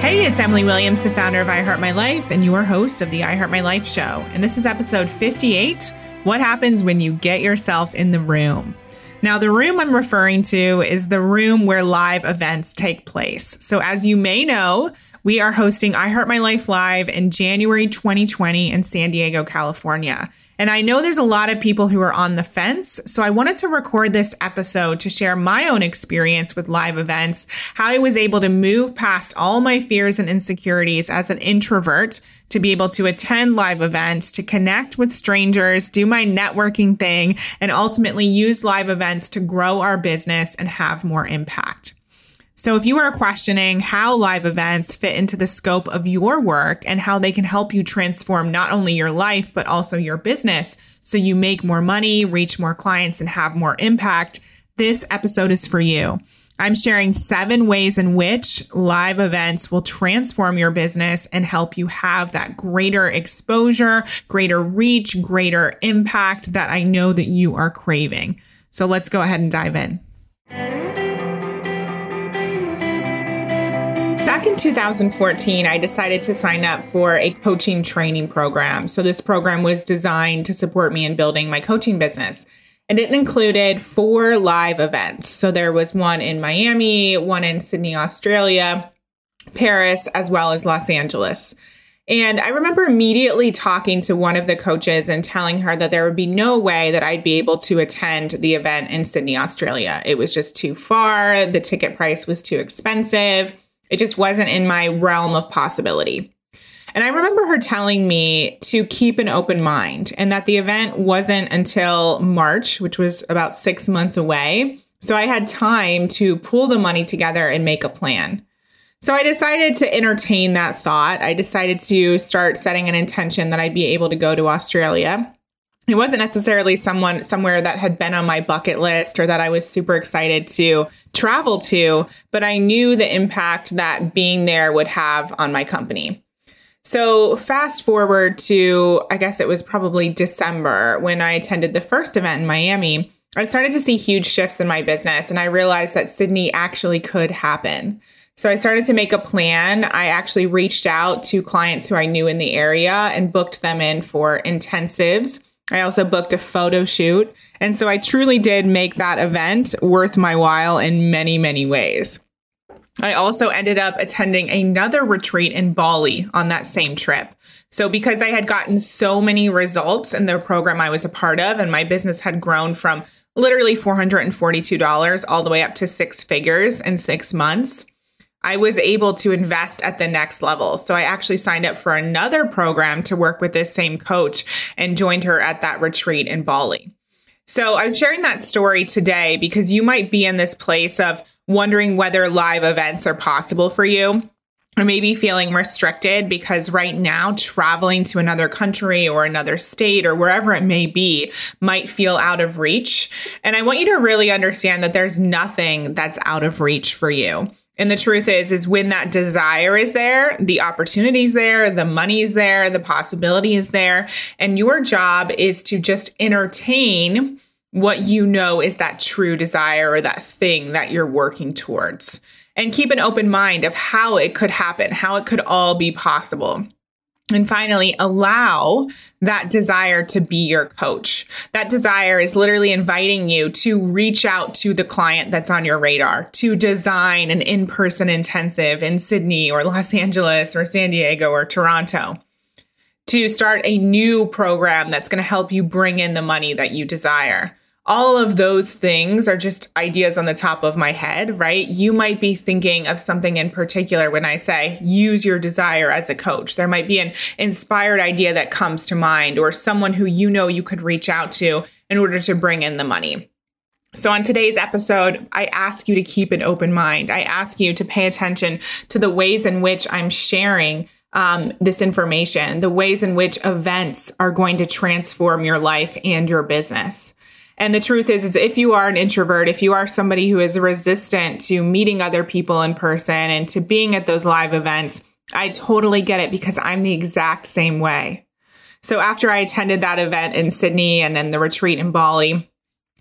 Hey, it's Emily Williams, the founder of I Heart My Life and your host of the I Heart My Life show. And this is episode 58 What Happens When You Get Yourself in the Room? Now, the room I'm referring to is the room where live events take place. So, as you may know, we are hosting I Heart My Life Live in January 2020 in San Diego, California. And I know there's a lot of people who are on the fence. So I wanted to record this episode to share my own experience with live events, how I was able to move past all my fears and insecurities as an introvert to be able to attend live events, to connect with strangers, do my networking thing, and ultimately use live events to grow our business and have more impact. So, if you are questioning how live events fit into the scope of your work and how they can help you transform not only your life, but also your business so you make more money, reach more clients, and have more impact, this episode is for you. I'm sharing seven ways in which live events will transform your business and help you have that greater exposure, greater reach, greater impact that I know that you are craving. So, let's go ahead and dive in. Back in 2014, I decided to sign up for a coaching training program. So, this program was designed to support me in building my coaching business. And it included four live events. So, there was one in Miami, one in Sydney, Australia, Paris, as well as Los Angeles. And I remember immediately talking to one of the coaches and telling her that there would be no way that I'd be able to attend the event in Sydney, Australia. It was just too far, the ticket price was too expensive it just wasn't in my realm of possibility. And I remember her telling me to keep an open mind and that the event wasn't until March, which was about six months away. So I had time to pull the money together and make a plan. So I decided to entertain that thought. I decided to start setting an intention that I'd be able to go to Australia it wasn't necessarily someone somewhere that had been on my bucket list or that I was super excited to travel to, but I knew the impact that being there would have on my company. So, fast forward to, I guess it was probably December when I attended the first event in Miami. I started to see huge shifts in my business, and I realized that Sydney actually could happen. So, I started to make a plan. I actually reached out to clients who I knew in the area and booked them in for intensives I also booked a photo shoot. And so I truly did make that event worth my while in many, many ways. I also ended up attending another retreat in Bali on that same trip. So, because I had gotten so many results in the program I was a part of, and my business had grown from literally $442 all the way up to six figures in six months, I was able to invest at the next level. So I actually signed up for another program to work with this same coach and joined her at that retreat in Bali. So I'm sharing that story today because you might be in this place of wondering whether live events are possible for you. Or maybe feeling restricted because right now traveling to another country or another state or wherever it may be might feel out of reach. And I want you to really understand that there's nothing that's out of reach for you. And the truth is, is when that desire is there, the opportunity is there, the money is there, the possibility is there. And your job is to just entertain what you know is that true desire or that thing that you're working towards. And keep an open mind of how it could happen, how it could all be possible. And finally, allow that desire to be your coach. That desire is literally inviting you to reach out to the client that's on your radar, to design an in person intensive in Sydney or Los Angeles or San Diego or Toronto, to start a new program that's going to help you bring in the money that you desire all of those things are just ideas on the top of my head, right? You might be thinking of something in particular when I say use your desire as a coach. There might be an inspired idea that comes to mind or someone who you know you could reach out to in order to bring in the money. So, on today's episode, I ask you to keep an open mind. I ask you to pay attention to the ways in which I'm sharing um, this information, the ways in which events are going to transform your life and your business. And the truth is, is if you are an introvert, if you are somebody who is resistant to meeting other people in person and to being at those live events, I totally get it because I'm the exact same way. So after I attended that event in Sydney and then the retreat in Bali,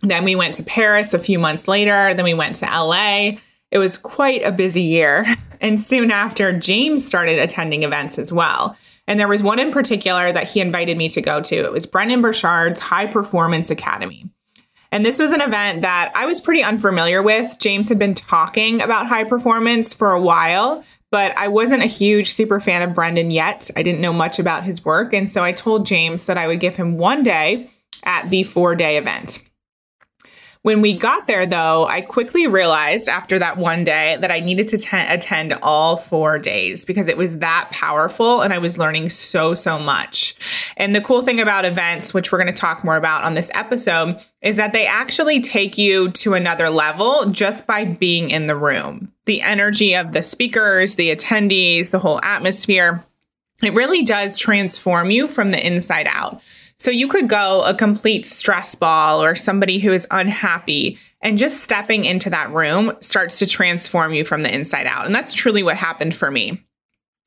then we went to Paris a few months later, then we went to LA. It was quite a busy year. And soon after, James started attending events as well. And there was one in particular that he invited me to go to. It was Brendon Burchard's High Performance Academy. And this was an event that I was pretty unfamiliar with. James had been talking about high performance for a while, but I wasn't a huge super fan of Brendon yet. I didn't know much about his work. And so I told James that I would give him one day at the four day event. When we got there, though, I quickly realized after that one day that I needed to attend all four days because it was that powerful and I was learning so, so much. And the cool thing about events, which we're going to talk more about on this episode, is that they actually take you to another level just by being in the room. The energy of the speakers, the attendees, the whole atmosphere, it really does transform you from the inside out. So you could go a complete stress ball or somebody who is unhappy, and just stepping into that room starts to transform you from the inside out. And that's truly what happened for me.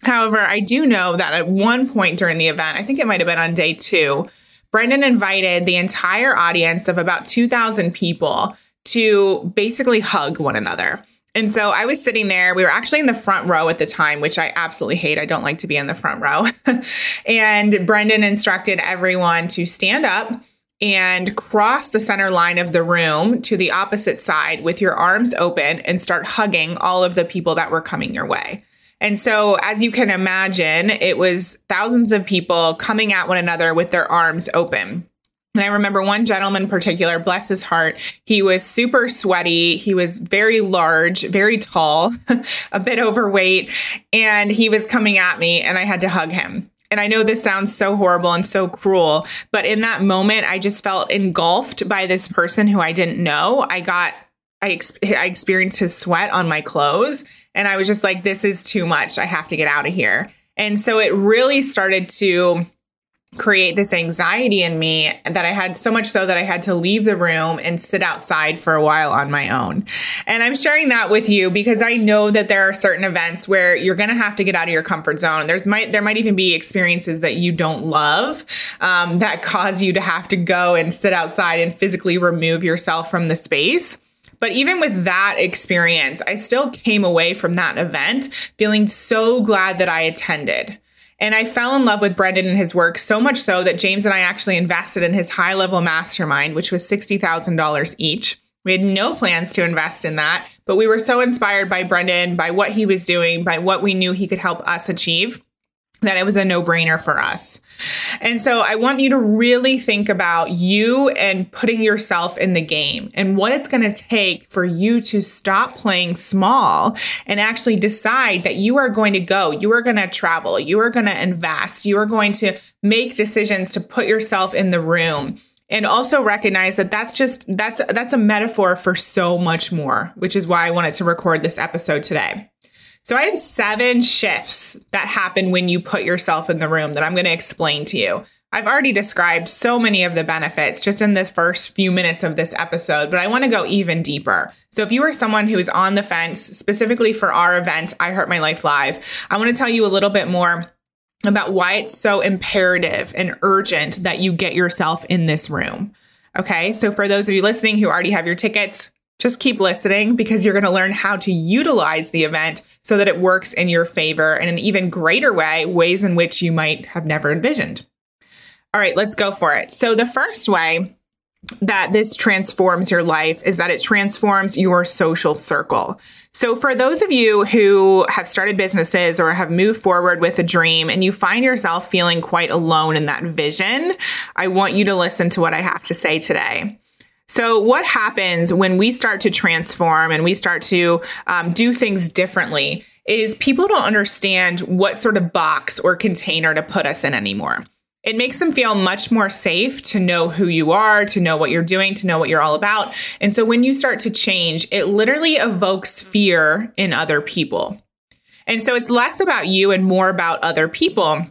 However, I do know that at one point during the event, I think it might have been on day two, Brendon invited the entire audience of about 2,000 people to basically hug one another. And so I was sitting there. We were actually in the front row at the time, which I absolutely hate. I don't like to be in the front row. and Brendon instructed everyone to stand up and cross the center line of the room to the opposite side with your arms open and start hugging all of the people that were coming your way. And so, as you can imagine, it was thousands of people coming at one another with their arms open. And I remember one gentleman in particular, bless his heart, he was super sweaty. He was very large, very tall, a bit overweight, and he was coming at me, and I had to hug him. And I know this sounds so horrible and so cruel, but in that moment, I just felt engulfed by this person who I didn't know. I got, I, ex- I experienced his sweat on my clothes, and I was just like, this is too much. I have to get out of here. And so it really started to create this anxiety in me that I had so much so that I had to leave the room and sit outside for a while on my own. And I'm sharing that with you because I know that there are certain events where you're going to have to get out of your comfort zone. There's might there might even be experiences that you don't love um, that cause you to have to go and sit outside and physically remove yourself from the space. But even with that experience, I still came away from that event feeling so glad that I attended. And I fell in love with Brendon and his work so much so that James and I actually invested in his high level mastermind, which was $60,000 each. We had no plans to invest in that, but we were so inspired by Brendon, by what he was doing, by what we knew he could help us achieve that it was a no brainer for us. And so I want you to really think about you and putting yourself in the game and what it's going to take for you to stop playing small and actually decide that you are going to go, you are going to travel, you are going to invest, you are going to make decisions to put yourself in the room and also recognize that that's just that's that's a metaphor for so much more which is why I wanted to record this episode today. So I have seven shifts that happen when you put yourself in the room that I'm going to explain to you. I've already described so many of the benefits just in this first few minutes of this episode, but I want to go even deeper. So, if you are someone who is on the fence, specifically for our event, I Heart My Life Live, I want to tell you a little bit more about why it's so imperative and urgent that you get yourself in this room. Okay, so for those of you listening who already have your tickets, just keep listening because you're going to learn how to utilize the event so that it works in your favor in an even greater way, ways in which you might have never envisioned. All right, let's go for it. So, the first way that this transforms your life is that it transforms your social circle. So, for those of you who have started businesses or have moved forward with a dream and you find yourself feeling quite alone in that vision, I want you to listen to what I have to say today. So, what happens when we start to transform and we start to um, do things differently is people don't understand what sort of box or container to put us in anymore. It makes them feel much more safe to know who you are, to know what you're doing, to know what you're all about. And so when you start to change, it literally evokes fear in other people. And so it's less about you and more about other people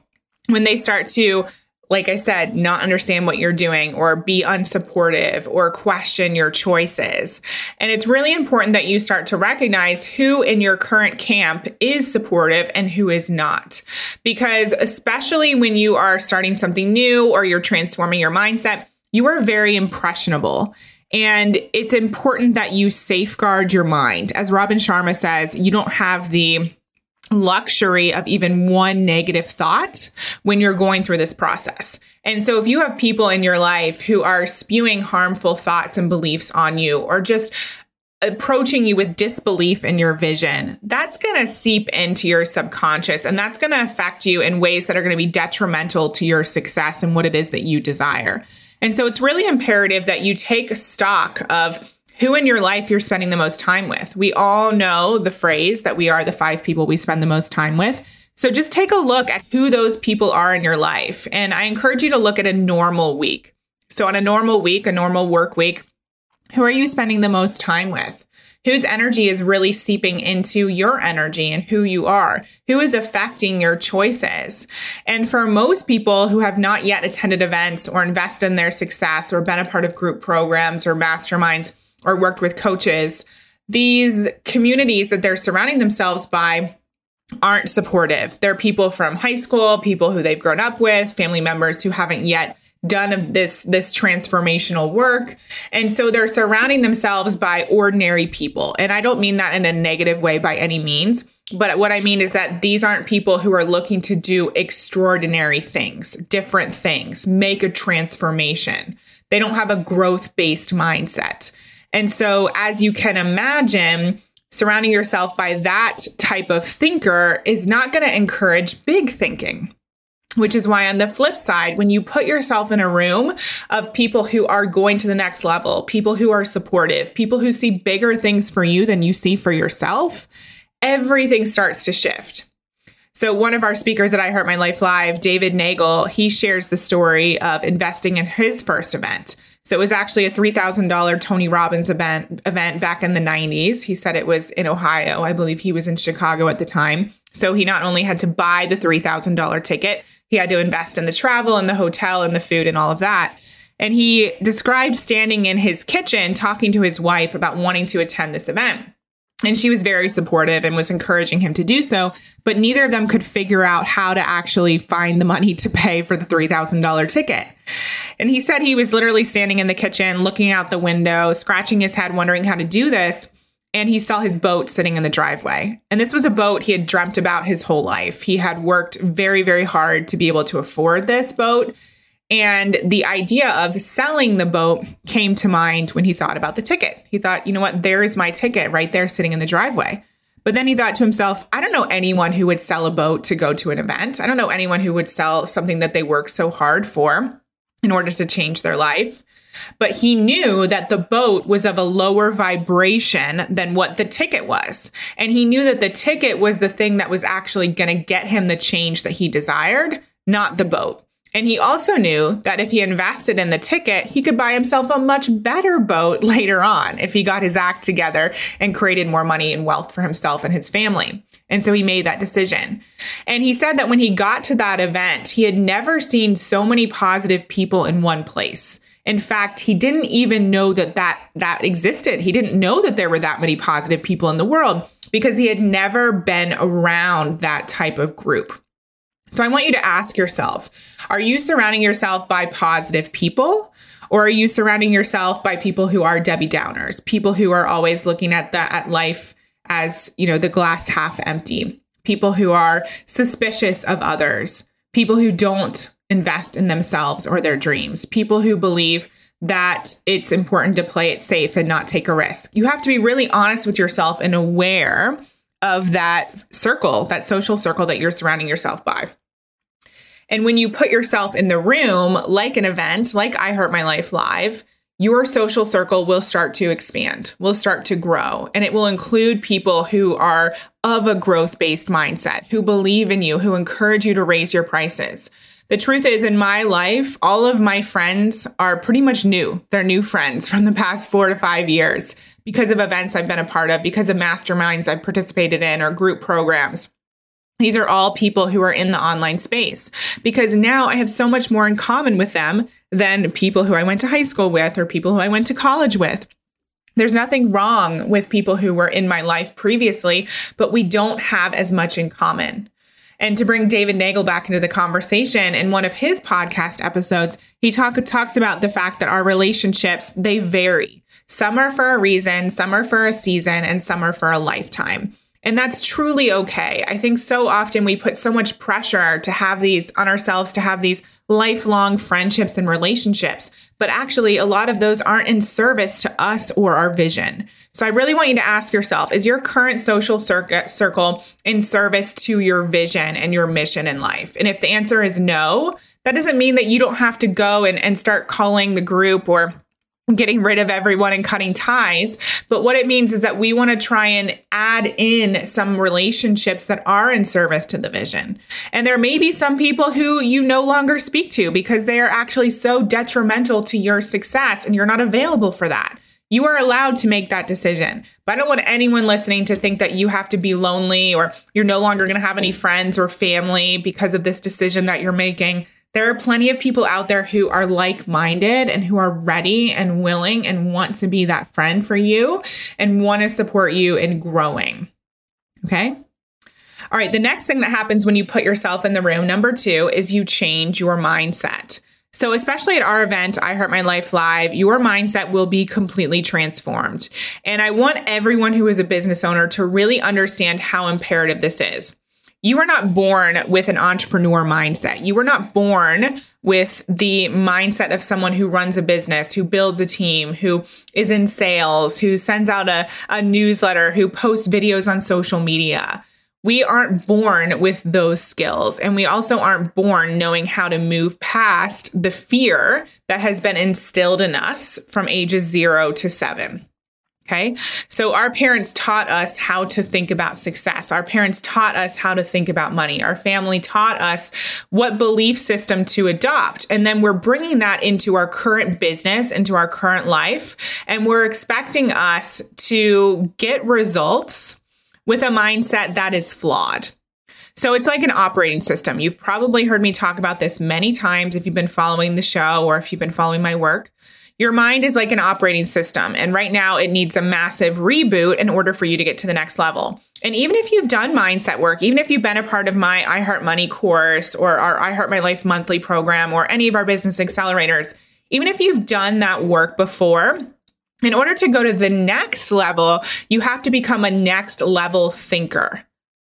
when they start to like I said, not understand what you're doing or be unsupportive or question your choices. And it's really important that you start to recognize who in your current camp is supportive and who is not. Because especially when you are starting something new or you're transforming your mindset, you are very impressionable. And it's important that you safeguard your mind. As Robin Sharma says, you don't have the luxury of even one negative thought when you're going through this process. And so if you have people in your life who are spewing harmful thoughts and beliefs on you or just approaching you with disbelief in your vision, that's going to seep into your subconscious and that's going to affect you in ways that are going to be detrimental to your success and what it is that you desire. And so it's really imperative that you take stock of who in your life you're spending the most time with. We all know the phrase that we are the five people we spend the most time with. So just take a look at who those people are in your life. And I encourage you to look at a normal week. So, on a normal week, a normal work week, who are you spending the most time with? Whose energy is really seeping into your energy and who you are? Who is affecting your choices? And for most people who have not yet attended events or invested in their success or been a part of group programs or masterminds, or worked with coaches, these communities that they're surrounding themselves by aren't supportive. They're people from high school, people who they've grown up with, family members who haven't yet done this this transformational work. And so they're surrounding themselves by ordinary people. And i don't mean that in a negative way by any means but what i mean is that these aren't people who are looking to do extraordinary things different things make a transformation. They don't have a growth based mindset and so, as you can imagine, surrounding yourself by that type of thinker is not going to encourage big thinking. Which is why, on the flip side, when you put yourself in a room of people who are going to the next level, people who are supportive, people who see bigger things for you than you see for yourself, everything starts to shift. So, one of our speakers at I Heart My Life Live, David Neagle, he shares the story of investing in his first event. So it was actually a $3,000 Tony Robbins event event back in the 90s. He said it was in Ohio. I believe he was in Chicago at the time. So he not only had to buy the $3,000 ticket, he had to invest in the travel and the hotel and the food and all of that. And he described standing in his kitchen talking to his wife about wanting to attend this event. And she was very supportive and was encouraging him to do so. But neither of them could figure out how to actually find the money to pay for the $3,000 ticket. And he said he was literally standing in the kitchen, looking out the window, scratching his head, wondering how to do this. And he saw his boat sitting in the driveway. And this was a boat he had dreamt about his whole life. He had worked very, very hard to be able to afford this boat. And the idea of selling the boat came to mind when he thought about the ticket. He thought, you know what, there's my ticket right there sitting in the driveway. But then he thought to himself, I don't know anyone who would sell a boat to go to an event. I don't know anyone who would sell something that they work so hard for in order to change their life. But he knew that the boat was of a lower vibration than what the ticket was. And he knew that the ticket was the thing that was actually going to get him the change that he desired, not the boat. And he also knew that if he invested in the ticket, he could buy himself a much better boat later on if he got his act together and created more money and wealth for himself and his family. And so he made that decision. And he said that when he got to that event, he had never seen so many positive people in one place. In fact, he didn't even know that that, that existed. He didn't know that there were that many positive people in the world because he had never been around that type of group. So I want you to ask yourself are you surrounding yourself by positive people? Or are you surrounding yourself by people who are Debbie Downers, people who are always looking at that at life as, you know, the glass half empty, people who are suspicious of others, people who don't invest in themselves or their dreams, people who believe that it's important to play it safe and not take a risk. You have to be really honest with yourself and aware of that circle, that social circle that you're surrounding yourself by. And when you put yourself in the room, like an event, like I Heart My Life Live, your social circle will start to expand, will start to grow. And it will include people who are of a growth based mindset, who believe in you, who encourage you to raise your prices. The truth is, in my life, all of my friends are pretty much new. They're new friends from the past four to five years because of events I've been a part of, because of masterminds I've participated in, or group programs. These are all people who are in the online space because now I have so much more in common with them than people who I went to high school with or people who I went to college with. There's nothing wrong with people who were in my life previously, but we don't have as much in common. And to bring David Neagle back into the conversation, in one of his podcast episodes, he talk, talks about the fact that our relationships, they vary. Some are for a reason, some are for a season, and some are for a lifetime. And that's truly okay. I think so often we put so much pressure to have these on ourselves, to have these lifelong friendships and relationships. But actually, a lot of those aren't in service to us or our vision. So I really want you to ask yourself is your current social circle in service to your vision and your mission in life? And if the answer is no, that doesn't mean that you don't have to go and, and start calling the group or getting rid of everyone and cutting ties. But what it means is that we want to try and add in some relationships that are in service to the vision. And there may be some people who you no longer speak to because they are actually so detrimental to your success and you're not available for that. You are allowed to make that decision. But I don't want anyone listening to think that you have to be lonely or you're no longer going to have any friends or family because of this decision that you're making. There are plenty of people out there who are like minded and who are ready and willing and want to be that friend for you and want to support you in growing. Okay. All right. The next thing that happens when you put yourself in the room, number two, is you change your mindset. So, especially at our event, I Heart My Life Live, your mindset will be completely transformed. And I want everyone who is a business owner to really understand how imperative this is you are not born with an entrepreneur mindset. You were not born with the mindset of someone who runs a business, who builds a team, who is in sales, who sends out a, a newsletter, who posts videos on social media. We aren't born with those skills. And we also aren't born knowing how to move past the fear that has been instilled in us from ages zero to seven. Okay. So our parents taught us how to think about success. Our parents taught us how to think about money. Our family taught us what belief system to adopt. And then we're bringing that into our current business, into our current life. And we're expecting us to get results with a mindset that is flawed. So it's like an operating system. You've probably heard me talk about this many times if you've been following the show or if you've been following my work. Your mind is like an operating system, and right now it needs a massive reboot in order for you to get to the next level. And even if you've done mindset work, even if you've been a part of my I Heart Money course or our I Heart My Life monthly program or any of our business accelerators, even if you've done that work before, in order to go to the next level, you have to become a next level thinker.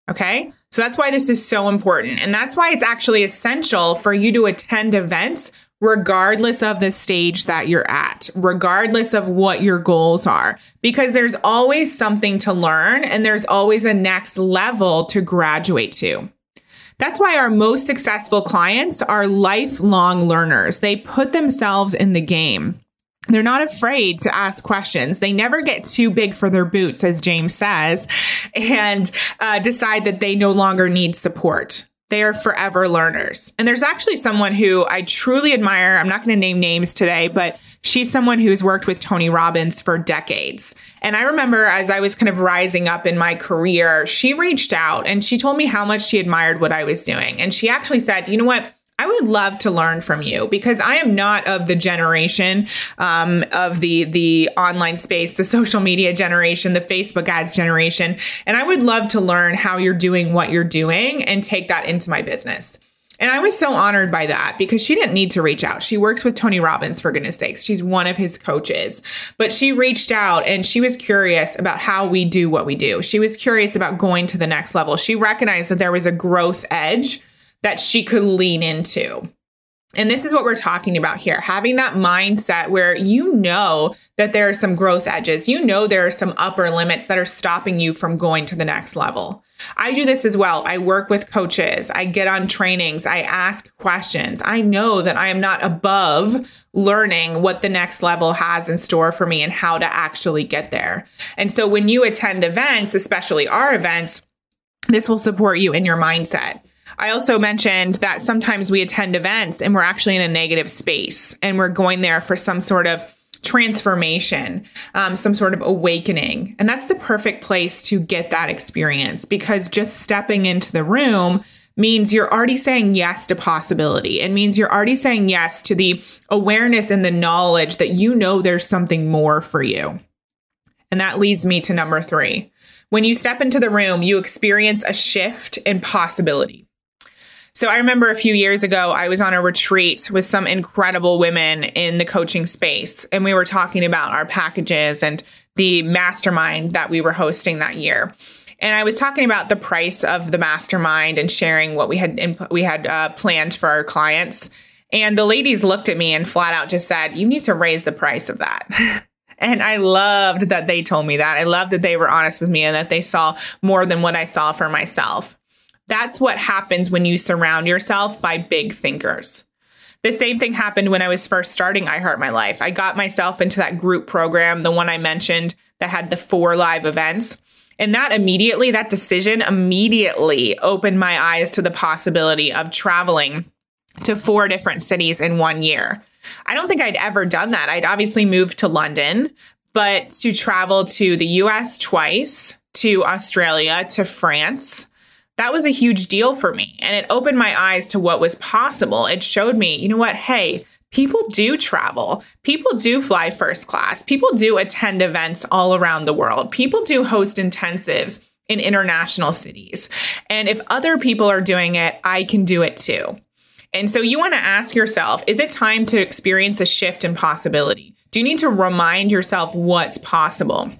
Okay. So that's why this is so important. And that's why it's actually essential for you to attend events regardless of the stage that you're at, regardless of what your goals are, because there's always something to learn and there's always a next level to graduate to. That's why our most successful clients are lifelong learners. They put themselves in the game. They're not afraid to ask questions. They never get too big for their boots, as James says, and uh, decide that they no longer need support. They are forever learners. And there's actually someone who I truly admire. I'm not going to name names today, but she's someone who's worked with Tony Robbins for decades. And I remember as I was kind of rising up in my career, she reached out and she told me how much she admired what I was doing. And she actually said, you know what? I would love to learn from you because I am not of the generation um, of the the online space, the social media generation, the Facebook ads generation, and I would love to learn how you're doing what you're doing and take that into my business. And I was so honored by that because she didn't need to reach out. She works with Tony Robbins, for goodness sakes. She's one of his coaches. But she reached out and she was curious about how we do what we do. She was curious about going to the next level. She recognized that there was a growth edge that she could lean into. And this is what we're talking about here having that mindset where you know that there are some growth edges, you know, there are some upper limits that are stopping you from going to the next level. I do this as well. I work with coaches, I get on trainings, I ask questions. I know that I am not above learning what the next level has in store for me and how to actually get there. And so when you attend events, especially our events, this will support you in your mindset. I also mentioned that sometimes we attend events and we're actually in a negative space and we're going there for some sort of transformation, um, some sort of awakening. And that's the perfect place to get that experience because just stepping into the room means you're already saying yes to possibility. It means you're already saying yes to the awareness and the knowledge that you know there's something more for you. And that leads me to number three. When you step into the room, you experience a shift in possibility. So I remember a few years ago, I was on a retreat with some incredible women in the coaching space, and we were talking about our packages and the mastermind that we were hosting that year. and I was talking about the price of the mastermind and sharing what we had in, we had uh, planned for our clients. And the ladies looked at me and flat out just said, "You need to raise the price of that." and I loved that they told me that. I loved that they were honest with me and that they saw more than what I saw for myself. That's what happens when you surround yourself by big thinkers. The same thing happened when I was first starting I Heart My Life. I got myself into that group program, the one I mentioned that had the four live events. And that immediately, that decision immediately opened my eyes to the possibility of traveling to four different cities in one year. I don't think I'd ever done that. I'd obviously moved to London, but to travel to the US twice, to Australia, to France, that was a huge deal for me. And it opened my eyes to what was possible. It showed me, you know what? Hey, people do travel. People do fly first class. People do attend events all around the world. People do host intensives in international cities. And if other people are doing it, I can do it too. And so you want to ask yourself is it time to experience a shift in possibility? Do you need to remind yourself what's possible?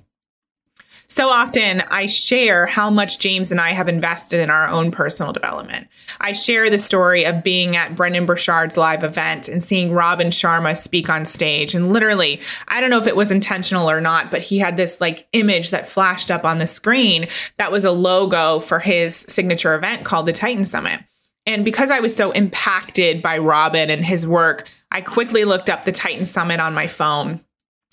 So often I share how much James and I have invested in our own personal development. I share the story of being at Brendon Burchard's live event and seeing Robin Sharma speak on stage. And literally, I don't know if it was intentional or not, but he had this like image that flashed up on the screen that was a logo for his signature event called the Titan Summit. And because I was so impacted by Robin and his work, I quickly looked up the Titan Summit on my phone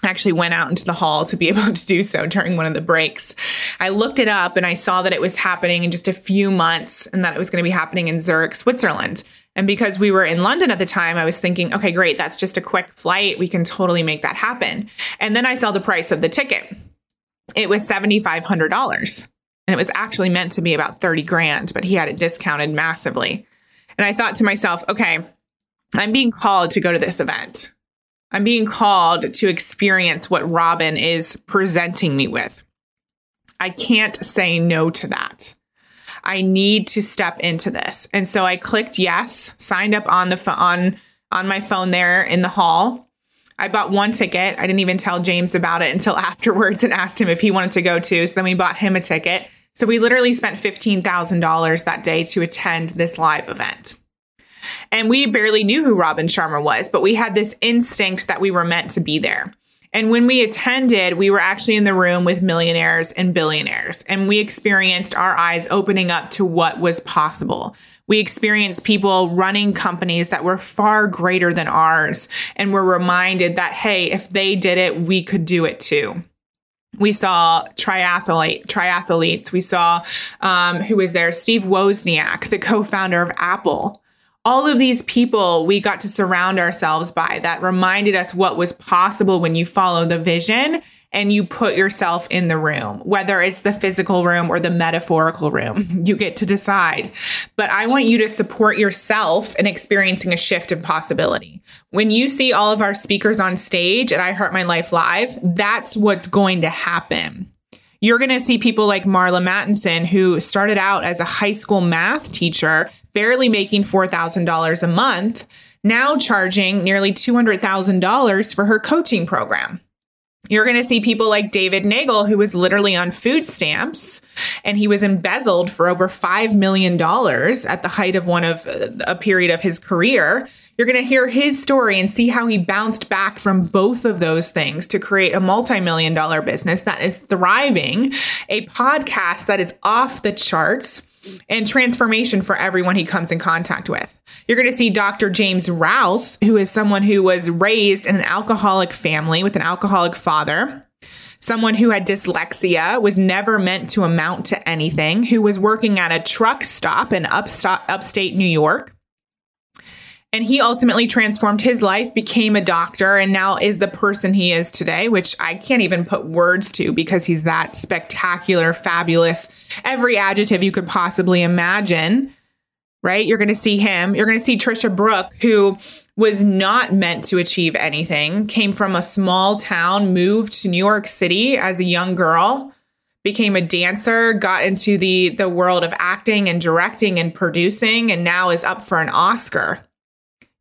actually went out into the hall to be able to do so during one of the breaks. I looked it up and I saw that it was happening in just a few months and that it was going to be happening in Zurich, Switzerland. And because we were in London at the time, I was thinking, okay, great, that's just a quick flight. We can totally make that happen. And then I saw the price of the ticket. It was $7,500. And it was actually meant to be about 30 grand, but he had it discounted massively. And I thought to myself, okay, I'm being called to go to this event. I'm being called to experience what Robin is presenting me with. I can't say no to that. I need to step into this. And so I clicked yes, signed up on the phone on on my phone there in the hall. I bought one ticket. I didn't even tell James about it until afterwards and asked him if he wanted to go too. So then we bought him a ticket. So we literally spent $15,000 that day to attend this live event. And we barely knew who Robin Sharma was, but we had this instinct that we were meant to be there. And when we attended, we were actually in the room with millionaires and billionaires, and we experienced our eyes opening up to what was possible. We experienced people running companies that were far greater than ours, and were reminded that, hey, if they did it, we could do it too we saw triathlete triathletes. We saw um, who was there, Steve Wozniak, the co-founder of Apple all of these people we got to surround ourselves by that reminded us what was possible when you follow the vision and you put yourself in the room, whether it's the physical room or the metaphorical room. You get to decide. But I want you to support yourself in experiencing a shift in possibility. When you see all of our speakers on stage at I Heart My Life Live, that's what's going to happen. You're going to see people like Marla Mattinson, who started out as a high school math teacher, barely making $4,000 a month, now charging nearly $200,000 for her coaching program. You're going to see people like David Neagle, who was literally on food stamps and he was embezzled for over $5 million at the height of one of uh, a period of his career. You're going to hear his story and see how he bounced back from both of those things to create a multi million dollar business that is thriving, a podcast that is off the charts and transformation for everyone he comes in contact with. You're going to see Dr. James Rouse, who is someone who was raised in an alcoholic family with an alcoholic father, someone who had dyslexia, was never meant to amount to anything, who was working at a truck stop in upstate New York and he ultimately transformed his life, became a doctor, and now is the person he is today, which I can't even put words to because he's that spectacular, fabulous, every adjective you could possibly imagine. Right? You're going to see him. You're going to see Tricia Brouk, who was not meant to achieve anything, came from a small town, moved to New York City as a young girl became a dancer, got into the the world of acting and directing and producing and now is up for an Oscar.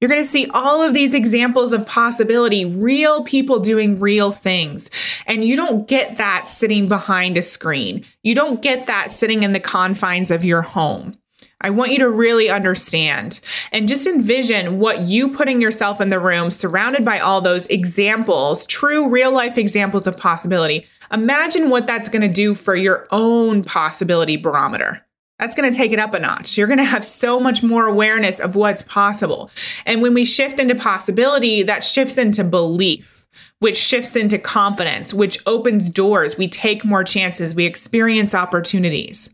You're going to see all of these examples of possibility, real people doing real things. And you don't get that sitting behind a screen. You don't get that sitting in the confines of your home. I want you to really understand and just envision what you putting yourself in the room surrounded by all those examples, true real life examples of possibility. Imagine what that's going to do for your own possibility barometer. That's going to take it up a notch. You're going to have so much more awareness of what's possible. And when we shift into possibility, that shifts into belief, which shifts into confidence, which opens doors. We take more chances, we experience opportunities.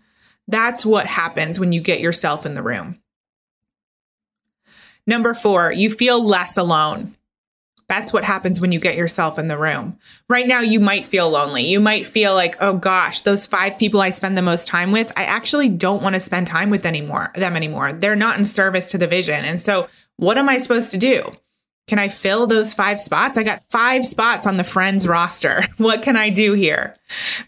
That's what happens when you get yourself in the room. Number four, you feel less alone. That's what happens when you get yourself in the room. Right now, you might feel lonely. You might feel like, oh gosh, those five people I spend the most time with, I actually don't want to spend time with anymore, them anymore. They're not in service to the vision. And so, what am I supposed to do? Can I fill those five spots? I got five spots on the friends roster. what can I do here?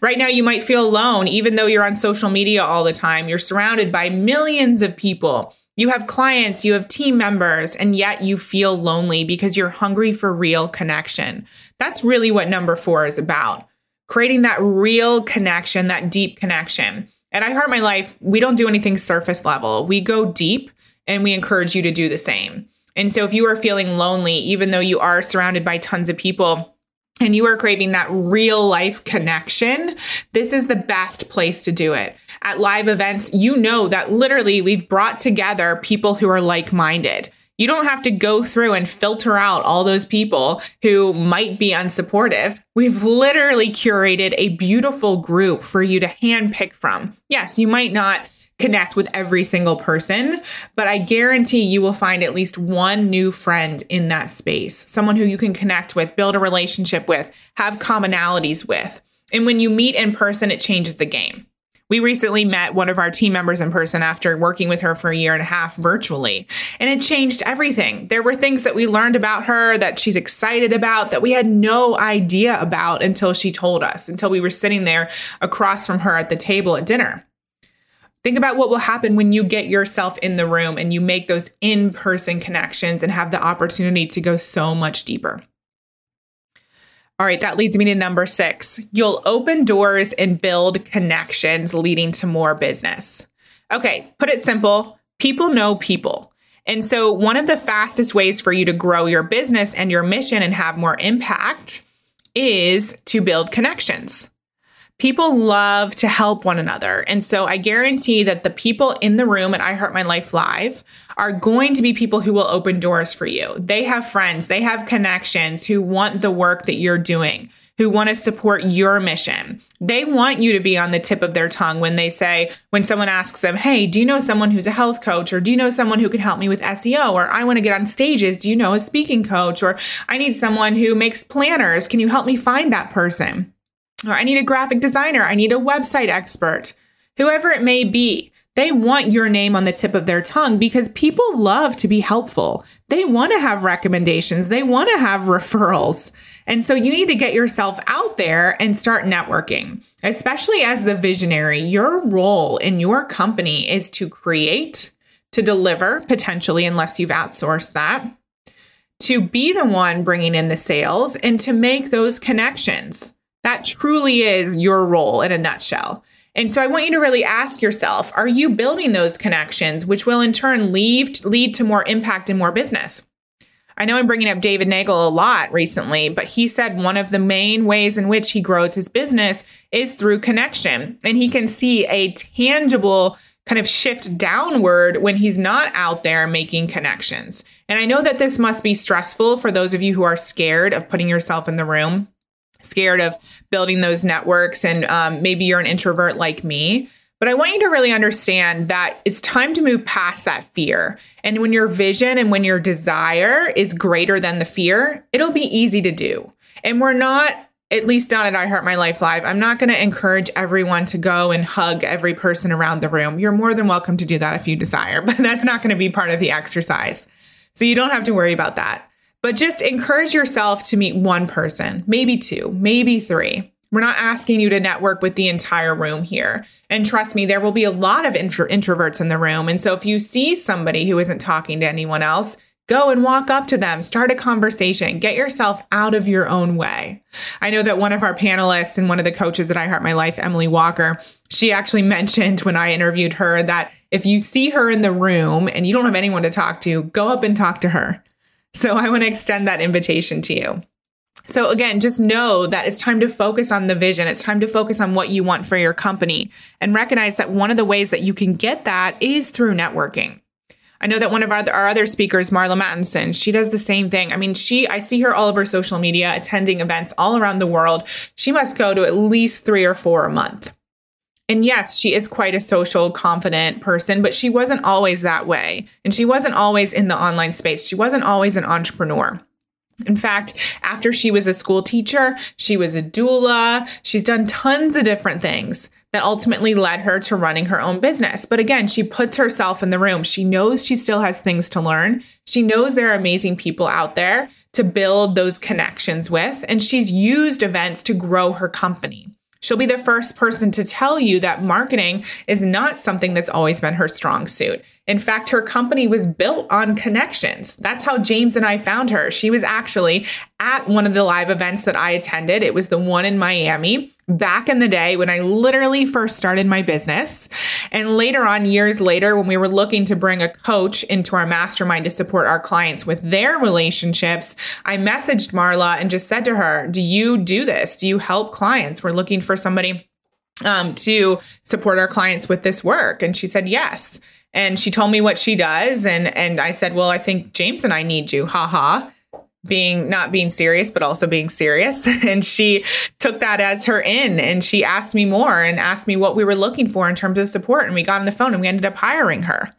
Right now, you might feel alone, even though you're on social media all the time. You're surrounded by millions of people. You have clients, you have team members, and yet you feel lonely because you're hungry for real connection. That's really what number four is about creating that real connection, that deep connection. At I Heart My Life, we don't do anything surface level, we go deep and we encourage you to do the same. And so if you are feeling lonely, even though you are surrounded by tons of people, and you are craving that real life connection, this is the best place to do it. At live events, you know that literally we've brought together people who are like minded. You don't have to go through and filter out all those people who might be unsupportive. We've literally curated a beautiful group for you to handpick from. Yes, you might not connect with every single person, but I guarantee you will find at least one new friend in that space, someone who you can connect with, build a relationship with, have commonalities with. And when you meet in person, it changes the game. We recently met one of our team members in person after working with her for a year and a half virtually, and it changed everything. There were things that we learned about her that she's excited about that we had no idea about until she told us, until we were sitting there across from her at the table at dinner. Think about what will happen when you get yourself in the room and you make those in person connections and have the opportunity to go so much deeper. All right, that leads me to number six. You'll open doors and build connections leading to more business. Okay, put it simple people know people. And so, one of the fastest ways for you to grow your business and your mission and have more impact is to build connections people love to help one another. And so I guarantee that the people in the room at I Heart My Life Live are going to be people who will open doors for you. They have friends, they have connections who want the work that you're doing, who want to support your mission. They want you to be on the tip of their tongue when they say, when someone asks them, Hey, do you know someone who's a health coach? Or do you know someone who can help me with SEO? Or I want to get on stages. Do you know a speaking coach? Or I need someone who makes planners. Can you help me find that person? Or I need a graphic designer, I need a website expert, whoever it may be. They want your name on the tip of their tongue because people love to be helpful. They want to have recommendations, they want to have referrals. And so you need to get yourself out there and start networking, especially as the visionary. Your role in your company is to create, to deliver, potentially, unless you've outsourced that, to be the one bringing in the sales, and to make those connections. That truly is your role in a nutshell. And so I want you to really ask yourself are you building those connections, which will in turn lead, lead to more impact and more business? I know I'm bringing up David Neagle a lot recently, but he said one of the main ways in which he grows his business is through connection. And he can see a tangible kind of shift downward when he's not out there making connections. And I know that this must be stressful for those of you who are scared of putting yourself in the room scared of building those networks, and um, maybe you're an introvert like me. But I want you to really understand that it's time to move past that fear. And when your vision and when your desire is greater than the fear, it'll be easy to do. And we're not, at least down at I Heart My Life Live, I'm not going to encourage everyone to go and hug every person around the room. You're more than welcome to do that if you desire, but that's not going to be part of the exercise. So you don't have to worry about that. But just encourage yourself to meet one person, maybe two, maybe three. We're not asking you to network with the entire room here. And trust me, there will be a lot of intro- introverts in the room. And so if you see somebody who isn't talking to anyone else, Go and walk up to them, start a conversation, get yourself out of your own way. I know that one of our panelists and one of the coaches at I Heart My Life, Emily Walker, she actually mentioned when I interviewed her that if you see her in the room and you don't have anyone to talk to, go up and talk to her. So I want to extend that invitation to you. So, again, just know that it's time to focus on the vision. It's time to focus on what you want for your company and recognize that one of the ways that you can get that is through networking. I know that one of our, our other speakers, Marla Mattenson, she does the same thing. I mean, she, I see her all over social media attending events all around the world. She must go to at least three or four a month. And yes, she is quite a social, confident person, but she wasn't always that way. And she wasn't always in the online space. She wasn't always an entrepreneur. In fact, after she was a school teacher, she was a doula. She's done tons of different things that ultimately led her to running her own business. But again, she puts herself in the room. She knows she still has things to learn. She knows there are amazing people out there to build those connections with, and she's used events to grow her company. She'll be the first person to tell you that marketing is not something that's always been her strong suit. In fact, her company was built on connections. That's how James and I found her. She was actually at one of the live events that I attended. It was the one in Miami back in the day when I literally first started my business. And later on, years later, when we were looking to bring a coach into our mastermind to support our clients with their relationships, I messaged Marla and just said to her, Do you do this? Do you help clients? We're looking for somebody um, to support our clients with this work. And she said, Yes. And she told me what she does. And, and I said, Well, I think James and I need you. Ha ha being not being serious but also being serious. And she took that as her in and she asked me more and asked me what we were looking for in terms of support and we got on the phone and we ended up hiring her.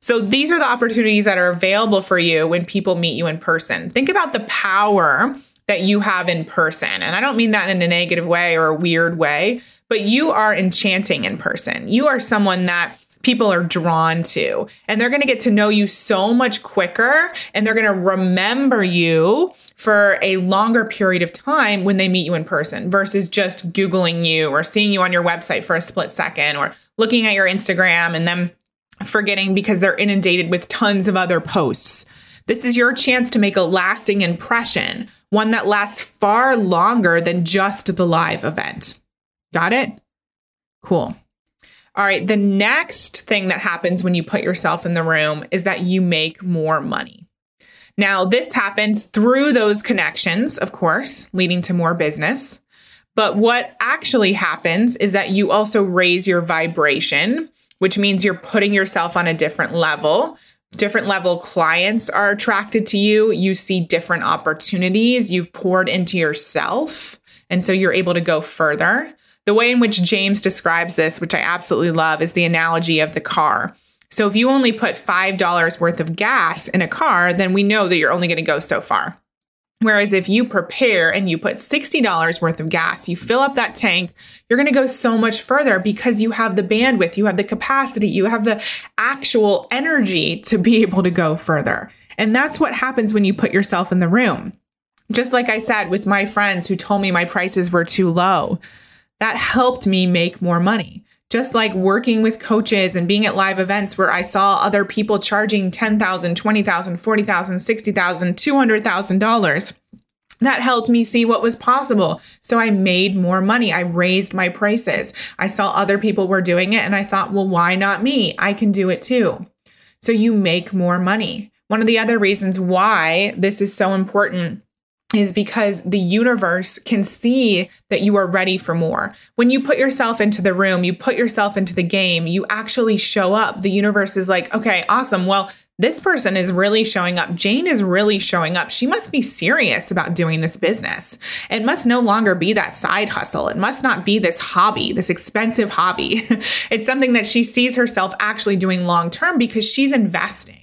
So these are the opportunities that are available for you when people meet you in person. Think about the power that you have in person and i don't mean that in a negative way or a weird way but you are enchanting in person. You are someone that people are drawn to. And they're going to get to know you so much quicker and they're going to remember you for a longer period of time when they meet you in person versus just Googling you or seeing you on your website for a split second or looking at your Instagram and then forgetting because they're inundated with tons of other posts. This is your chance to make a lasting impression, one that lasts far longer than just the live event. Got it? Cool. All right, the next thing that happens when you put yourself in the room is that you make more money. Now, this happens through those connections, of course, leading to more business. But what actually happens is that you also raise your vibration, which means you're putting yourself on a different level. Different level clients are attracted to you. You see different opportunities. You've poured into yourself. And so you're able to go further. The way in which James describes this, which I absolutely love, is the analogy of the car. So if you only put $5 worth of gas in a car, then we know that you're only going to go so far. Whereas if you prepare and you put $60 worth of gas, you fill up that tank, you're going to go so much further because you have the bandwidth, you have the capacity, you have the actual energy to be able to go further. And that's what happens when you put yourself in the room. Just like I said with my friends who told me my prices were too low that helped me make more money. Just like working with coaches and being at live events where I saw other people charging $10,000, $20,000, $40,000, $60,000, $200,000. That helped me see what was possible. So I made more money. I raised my prices. I saw other people were doing it and I thought, well, why not me? I can do it too. So you make more money. One of the other reasons why this is so important is because the universe can see that you are ready for more. When you put yourself into the room, you put yourself into the game, you actually show up. The universe is like, okay, awesome. Well, this person is really showing up. Jane is really showing up. She must be serious about doing this business. It must no longer be that side hustle. It must not be this hobby, this expensive hobby. it's something that she sees herself actually doing long term because she's investing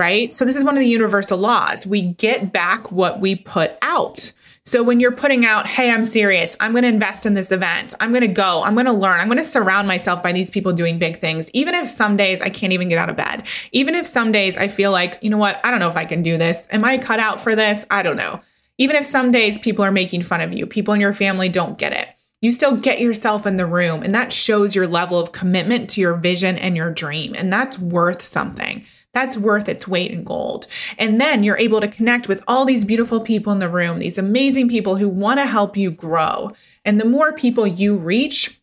right? So, this is one of the universal laws. We get back what we put out. So, when you're putting out, hey, I'm serious, I'm going to invest in this event, I'm going to go, I'm going to learn, I'm going to surround myself by these people doing big things, even if some days I can't even get out of bed, even if some days I feel like, you know what, I don't know if I can do this. Am I cut out for this? I don't know. Even if some days people are making fun of you, people in your family don't get it you still get yourself in the room and that shows your level of commitment to your vision and your dream and that's worth something That's worth its weight in gold. And then you're able to connect with all these beautiful people in the room, these amazing people who want to help you grow. And the more people you reach,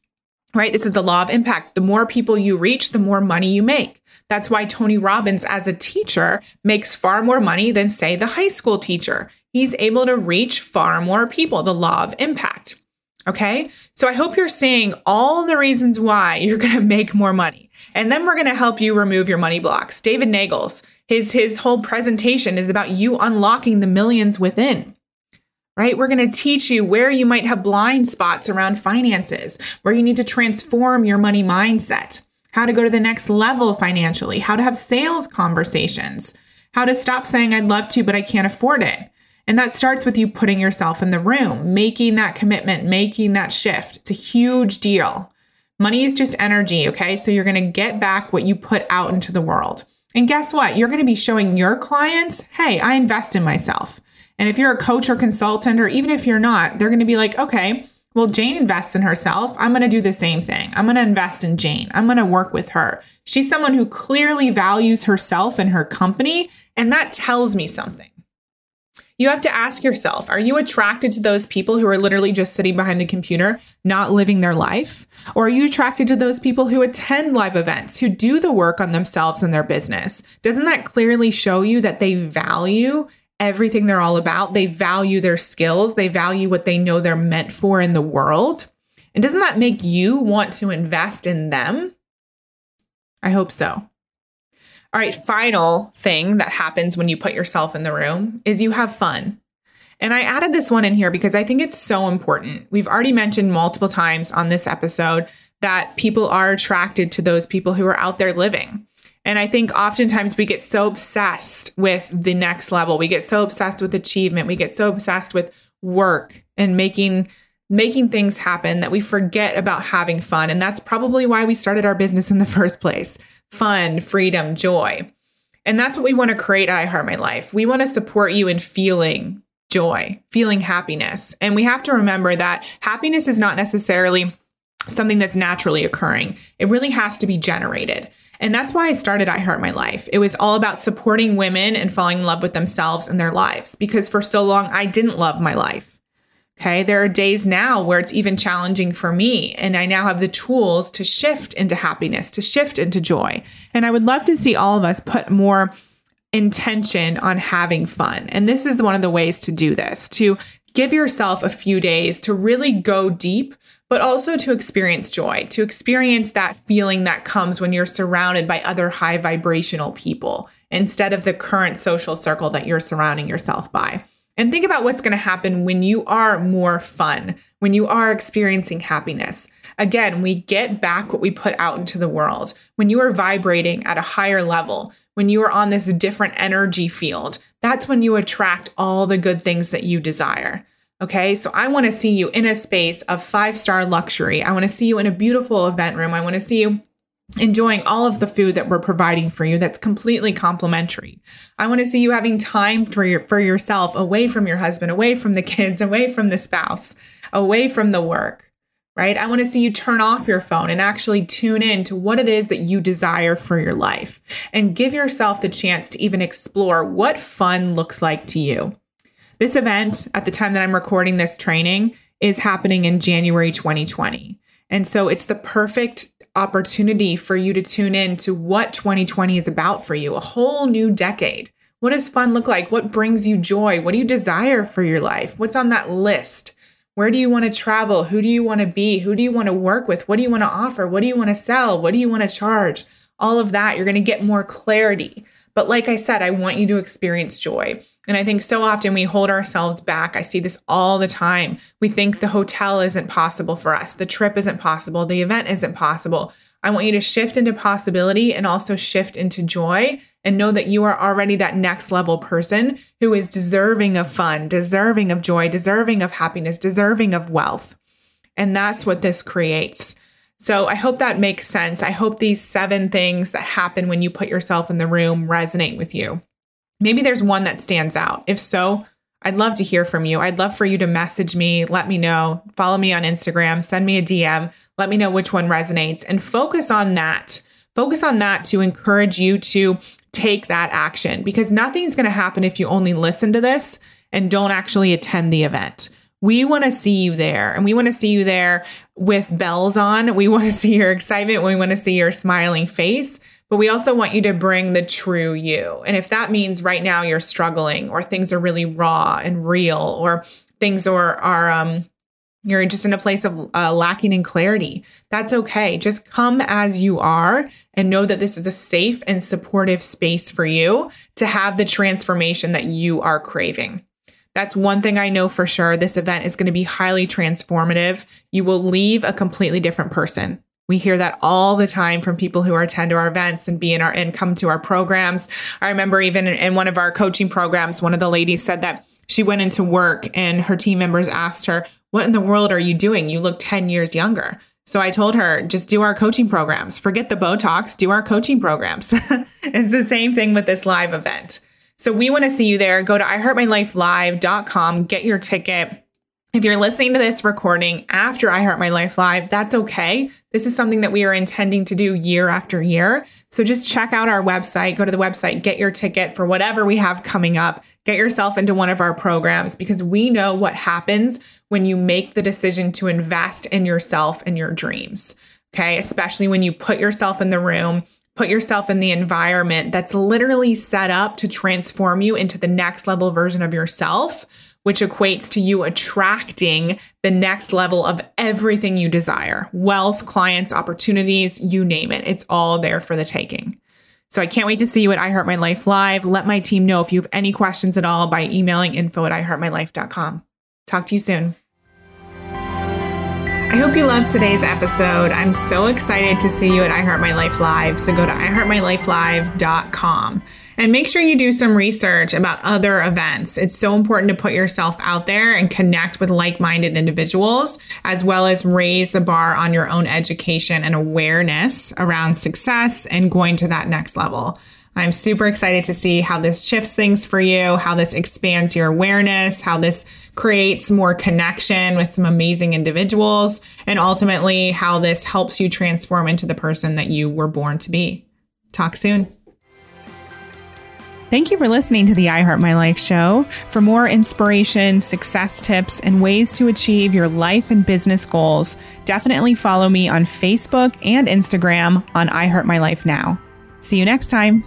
right? This is the law of impact. The more people you reach, the more money you make. That's why Tony Robbins, as a teacher, makes far more money than, say, the high school teacher. He's able to reach far more people, the law of impact. Okay. So I hope you're seeing all the reasons why you're going to make more money. And then we're going to help you remove your money blocks. David Neagle's, his, his whole presentation is about you unlocking the millions within right? We're going to teach you where you might have blind spots around finances, where you need to transform your money mindset, how to go to the next level financially, how to have sales conversations, how to stop saying, I'd love to, but I can't afford it. And that starts with you putting yourself in the room, making that commitment, making that shift. It's a huge deal. Money is just energy, okay? So you're going to get back what you put out into the world. And guess what? You're going to be showing your clients, hey, I invest in myself. And if you're a coach or consultant, or even if you're not, they're going to be like, okay, well, Jane invests in herself. I'm going to do the same thing. I'm going to invest in Jane. I'm going to work with her. She's someone who clearly values herself and her company. And that tells me something. You have to ask yourself are you attracted to those people who are literally just sitting behind the computer, not living their life? Or are you attracted to those people who attend live events, who do the work on themselves and their business? Doesn't that clearly show you that they value everything they're all about. They value their skills, they value what they know they're meant for in the world. And doesn't that make you want to invest in them? I hope so. All right, final thing that happens when you put yourself in the room is you have fun. And I added this one in here because I think it's so important. We've already mentioned multiple times on this episode that people are attracted to those people who are out there living. And I think oftentimes we get so obsessed with the next level. We get so obsessed with achievement. We get so obsessed with work and making making things happen that we forget about having fun. And that's probably why we started our business in the first place. Fun, freedom, joy. And that's what we want to create at I Heart My Life. We want to support you in feeling joy, feeling happiness. And we have to remember that happiness is not necessarily something that's naturally occurring. It really has to be generated. And that's why I started I Heart My Life. It was all about supporting women and falling in love with themselves and their lives because for so long I didn't love my life. Okay. There are days now where it's even challenging for me. And I now have the tools to shift into happiness, to shift into joy. And I would love to see all of us put more intention on having fun. And this is one of the ways to do this to give yourself a few days to really go deep but also to experience joy, to experience that feeling that comes when you're surrounded by other high vibrational people instead of the current social circle that you're surrounding yourself by. And think about what's going to happen when you are more fun, when you are experiencing happiness. Again, we get back what we put out into the world. When you are vibrating at a higher level, when you are on this different energy field, that's when you attract all the good things that you desire. Okay, so I want to see you in a space of five star luxury. I want to see you in a beautiful event room. I want to see you enjoying all of the food that we're providing for you that's completely complimentary. I want to see you having time for your for yourself away from your husband, away from the kids, away from the spouse, away from the work. Right? I want to see you turn off your phone and actually tune in to what it is that you desire for your life and give yourself the chance to even explore what fun looks like to you. This event, at the time that I'm recording this training, is happening in January 2020. And so it's the perfect opportunity for you to tune in to what 2020 is about for you a whole new decade. What does fun look like? What brings you joy? What do you desire for your life? What's on that list? Where do you want to travel? Who do you want to be? Who do you want to work with? What do you want to offer? What do you want to sell? What do you want to charge? All of that, you're going to get more clarity. But like I said, I want you to experience joy. And I think so often we hold ourselves back. I see this all the time. We think the hotel isn't possible for us, the trip isn't possible, the event isn't possible. I want you to shift into possibility and also shift into joy and know that you are already that next level person who is deserving of fun, deserving of joy, deserving of happiness, deserving of wealth. And that's what this creates. So I hope that makes sense. I hope these seven things that happen when you put yourself in the room resonate with you. Maybe there's one that stands out. If so, I'd love to hear from you. I'd love for you to message me, let me know, follow me on Instagram, send me a DM, let me know which one resonates, and focus on that. focus on that to encourage you to take that action because nothing's going to happen if you only listen to this and don't actually attend the event. We want to see you there and we want to see you there with bells on. We want to see your excitement. We want to see your smiling face, but we also want you to bring the true you. And if that means right now you're struggling or things are really raw and real or things are, are, um, you're just in a place of uh, lacking in clarity. That's okay. Just come as you are and know that this is a safe and supportive space for you to have the transformation that you are craving. That's one thing I know for sure. This event is going to be highly transformative. You will leave a completely different person. We hear that all the time from people who attend our events and be in our and come to our programs. I remember even in, in one of our coaching programs, one of the ladies said that she went into work and her team members asked her, What in the world are you doing? You look 10 years younger. So I told her, just do our coaching programs. Forget the Botox, do our coaching programs. it's the same thing with this live event. So we want to see you there. Go to iheartmylife.live.com, get your ticket. If you're listening to this recording after I Heart My Life Live, that's okay. This is something that we are intending to do year after year. So just check out our website, go to the website, get your ticket for whatever we have coming up, get yourself into one of our programs because we know what happens when you make the decision to invest in yourself and your dreams. Okay. Especially when you put yourself in the room put yourself in the environment that's literally set up to transform you into the next level version of yourself, which equates to you attracting the next level of everything you desire wealth, clients, opportunities, you name it. It's all there for the taking. So I can't wait to see you at I Heart My Life Live. Let my team know if you have any questions at all by emailing info at iheartmylife.com. Talk to you soon. I hope you loved today's episode. I'm so excited to see you at I Heart My Life Live. So go to iheartmylifelive.com and make sure you do some research about other events. It's so important to put yourself out there and connect with like minded individuals, as well as raise the bar on your own education and awareness around success and going to that next level. I'm super excited to see how this shifts things for you, how this expands your awareness, how this creates more connection with some amazing individuals, and ultimately how this helps you transform into the person that you were born to be. Talk soon. Thank you for listening to the I Heart My Life show. For more inspiration, success tips, and ways to achieve your life and business goals, definitely follow me on Facebook and Instagram on I Heart My Life Now. See you next time.